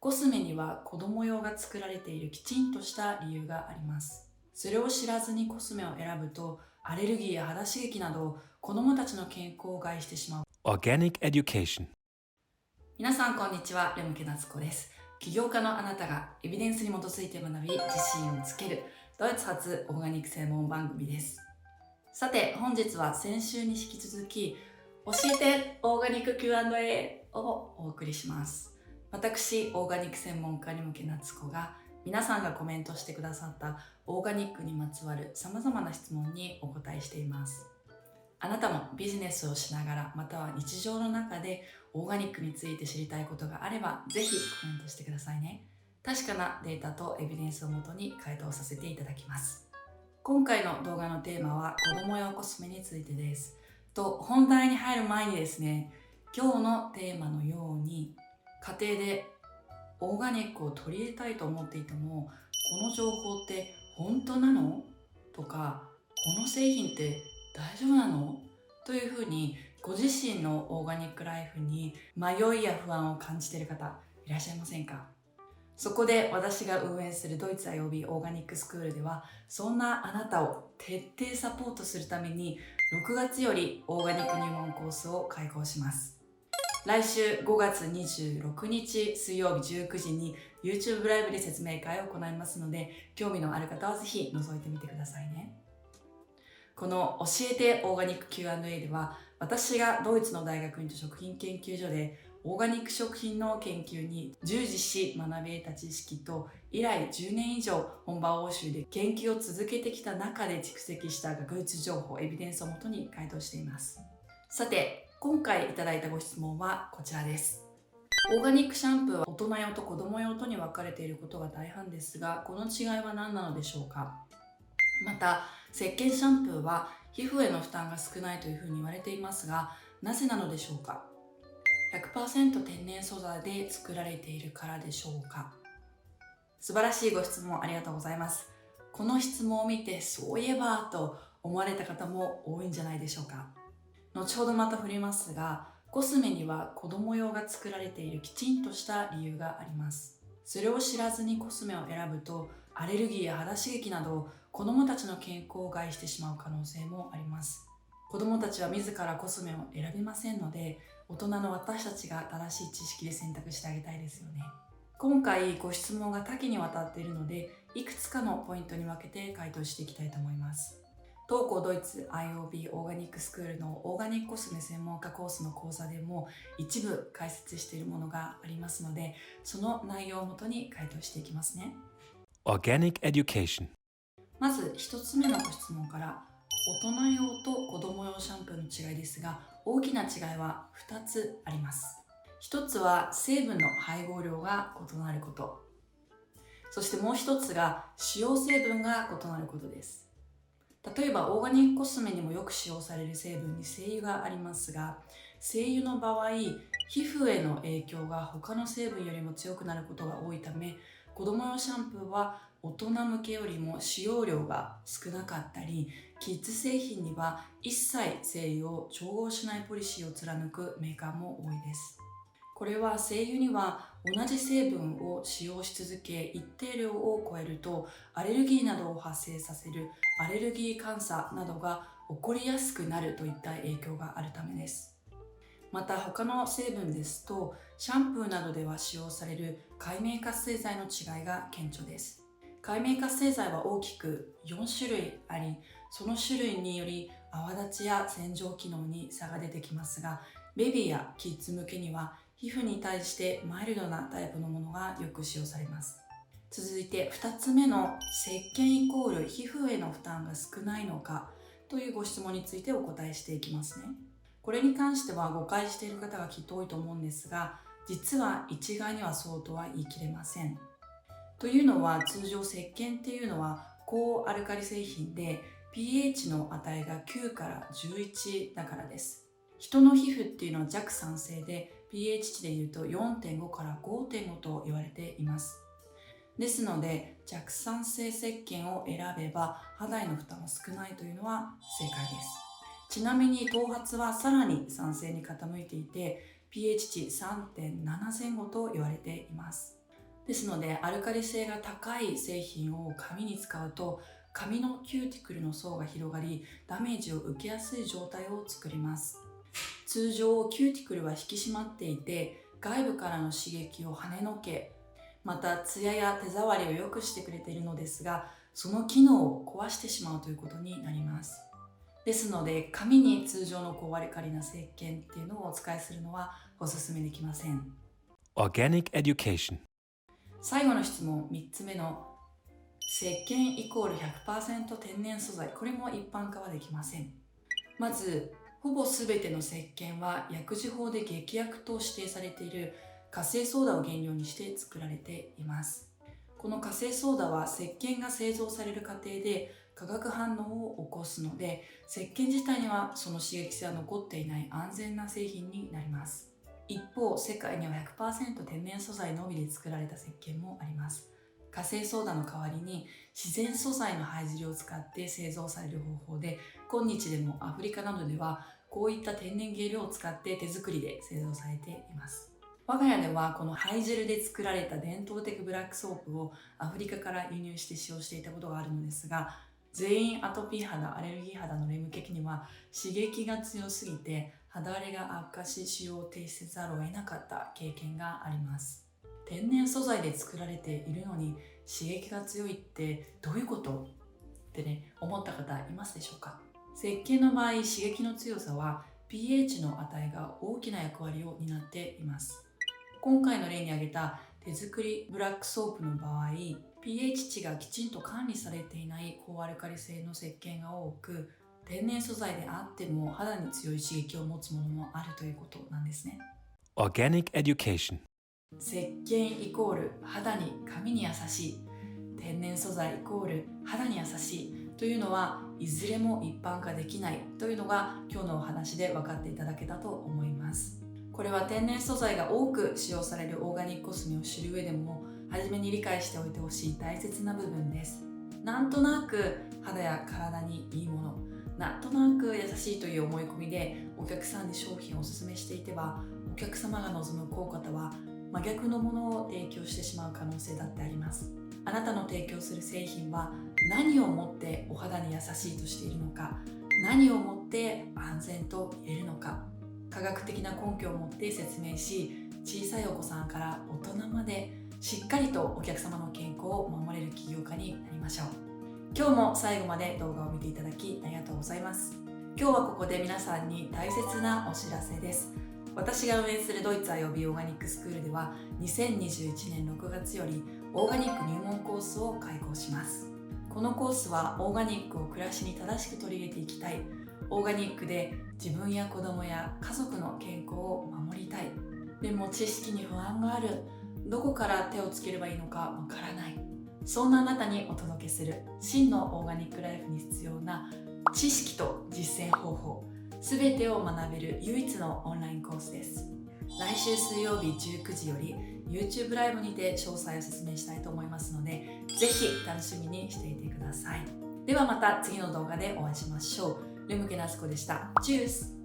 コスメには子供用が作られているきちんとした理由があります。それを知らずにコスメを選ぶとアレルギーや肌刺激など子供たちの健康を害してしまう。Organic Education. 皆さんこんにちはレムケナツコです。起業家のあなたがエビデンスに基づいて学び自信をつける。ドイツ発オーガニック専門番組です。さて本日は先週に引き続き教えてオーガニック Q&A をお送りします私オーガニック専門家に向け夏子が皆さんがコメントしてくださったオーガニックにまつわる様々な質問にお答えしています。あなたもビジネスをしながらまたは日常の中でオーガニックについて知りたいことがあればぜひコメントしてくださいね。確かなデータとエビデンスをもとに回答させていただきます。今回の動画のテーマは子供用コスメについてです。と本題に入る前にですね今日のテーマのように家庭でオーガニックを取り入れたいと思っていてもこの情報って本当なの？とかこの製品って大丈夫なの？というふうにご自身のオーガニックライフに迷いや不安を感じている方いらっしゃいませんか？そこで私が運営するドイツ IOB オーガニックスクールではそんなあなたを徹底サポートするために6月よりオーガニック入門コースを開講します。来週5月26日水曜日19時に YouTube ライブで説明会を行いますので興味のある方はぜひ覗いてみてくださいね。この教えてオーガニック Q&A では私がドイツの大学院と食品研究所でオーガニック食品の研究に従事し学び得た知識と以来10年以上本場欧州で研究を続けてきた中で蓄積した学術情報エビデンスをもとに回答しています。さて今回いただいたご質問はこちらです。オーガニックシャンプーは大人用と子供用とに分かれていることが大半ですがこの違いは何なのでしょうか？また石鹸シャンプーは皮膚への負担が少ないというふうに言われていますがなぜなのでしょうか？100%天然素材で作られているからでしょうか？素晴らしいご質問ありがとうございます。この質問を見てそういえばと思われた方も多いんじゃないでしょうか？後ほどまた触れますがコスメには子供用が作られているきちんとした理由があります。それを知らずにコスメを選ぶとアレルギーや肌刺激など子供たちの健康を害してしまう可能性もあります。子供たちは自らコスメを選びませんので大人の私たちが正しい知識で選択してあげたいですよね。今回ご質問が多岐にわたっているのでいくつかのポイントに分けて回答していきたいと思います。東光ドイツ IOB オーガニックスクールのオーガニックコスメ専門家コースの講座でも一部解説しているものがありますのでその内容をもとに回答していきますね。Organic Education. まず1つ目のご質問から大人用と子供用シャンプーの違いですが大きな違いは2つあります。1つは成分の配合量が異なること。そしてもう1つが使用成分が異なることです例えばオーガニックコスメにもよく使用される成分に精油がありますが精油の場合皮膚への影響が他の成分よりも強くなることが多いため子供用シャンプーは大人向けよりも使用量が少なかったりキッズ製品には一切精油を調合しないポリシーを貫くメーカーも多いです。これは精油には同じ成分を使用し続け一定量を超えるとアレルギーなどを発生させるアレルギー感作などが起こりやすくなるといった影響があるためです。また他の成分ですとシャンプーなどでは使用される界面活性剤の違いが顕著です。界面活性剤は大きく4種類ありその種類により泡立ちや洗浄機能に差が出てきますがベビーやキッズ向けには皮膚に対してマイルドなタイプのものがよく使用されます。続いて2つ目の石鹸イコール皮膚への負担が少ないのかというご質問についてお答えしていきますね。これに関しては誤解している方がきっと多いと思うんですが実は一概にはそうとは言い切れません。というのは通常石鹸っていうのは高アルカリ製品で pH の値が9から11だからです。人の皮膚っていうのは弱酸性で pH 値でいうと4.5から5.5と言われています。ですので弱酸性石鹸を選べば肌への負担は少ないというのは正解です。ちなみに頭髪はさらに酸性に傾いていて pH 値3.7前後と言われています。ですのでアルカリ性が高い製品を髪に使うと髪のキューティクルの層が広がりダメージを受けやすい状態を作ります。通常キューティクルは引き締まっていて外部からの刺激を跳ねのけまたツヤや手触りを良くしてくれているのですがその機能を壊してしまうということになります。ですので髪に通常の高アルカリな石鹸っていうのをお使いするのはおすすめできません。Organic Education. 最後の質問3つ目の石鹸イコール100%天然素材。これも一般化はできません。まずほぼ全ての石鹸は薬事法で劇薬と指定されている活性ソーダを原料にして作られています。この活性ソーダは石鹸が製造される過程で化学反応を起こすので石鹸自体にはその刺激性は残っていない安全な製品になります。一方世界には100%天然素材のみで作られた石鹸もあります。火星ソーダの代わりに自然素材の灰汁を使って製造される方法で今日でもアフリカなどではこういった天然原料を使って手作りで製造されています。我が家ではこの灰汁で作られた伝統的ブラックソープをアフリカから輸入して使用していたことがあるのですが全員アトピー肌アレルギー肌のレムケキには刺激が強すぎて肌荒れが悪化し使用を停止せざるを得なかった経験があります。天然素材で作られているのに刺激が強いってどういうこと？ってね思った方いますでしょうか？石鹸の場合刺激の強さは pH の値が大きな役割を担っています。今回の例に挙げた手作りブラックソープの場合 pH 値がきちんと管理されていない高アルカリ性の石鹸が多く天然素材であっても肌に強い刺激を持つものもあるということなんですね。Organic Education. 石鹸イコール肌に髪に優しい。天然素材イコール肌に優しいというのはいずれも一般化できないというのが今日のお話で分かっていただけたと思います。これは天然素材が多く使用されるオーガニックコスメを知る上でも初めに理解しておいてほしい大切な部分です。なんとなく肌や体にいいものなんとなく優しいという思い込みでお客さんに商品をおすすめしていてはお客様が望む効果とは真逆のものを提供してしまう可能性だってあります。あなたの提供する製品は何をもってお肌に優しいとしているのか何をもって安全と言えるのか科学的な根拠を持って説明し小さいお子さんから大人までしっかりとお客様の健康を守れる起業家になりましょう。今日も最後まで動画を見ていただきありがとうございます。今日はここで皆さんに大切なお知らせです。私が運営するドイツ IOB オーガニックスクールでは2021年6月よりオーガニック入門コースを開講します。このコースはオーガニックを暮らしに正しく取り入れていきたい。オーガニックで自分や子供や家族の健康を守りたい。でも知識に不安がある。どこから手をつければいいのかわからない。そんなあなたにお届けする真のオーガニックライフに必要な知識と実践方法。すべてを学べる唯一のオンラインコースです。来週水曜日19時より YouTube ライブにて詳細を説明したいと思いますので是非楽しみにしていてください。ではまた次の動画でお会いしましょう。レムケナスコでした。チュース。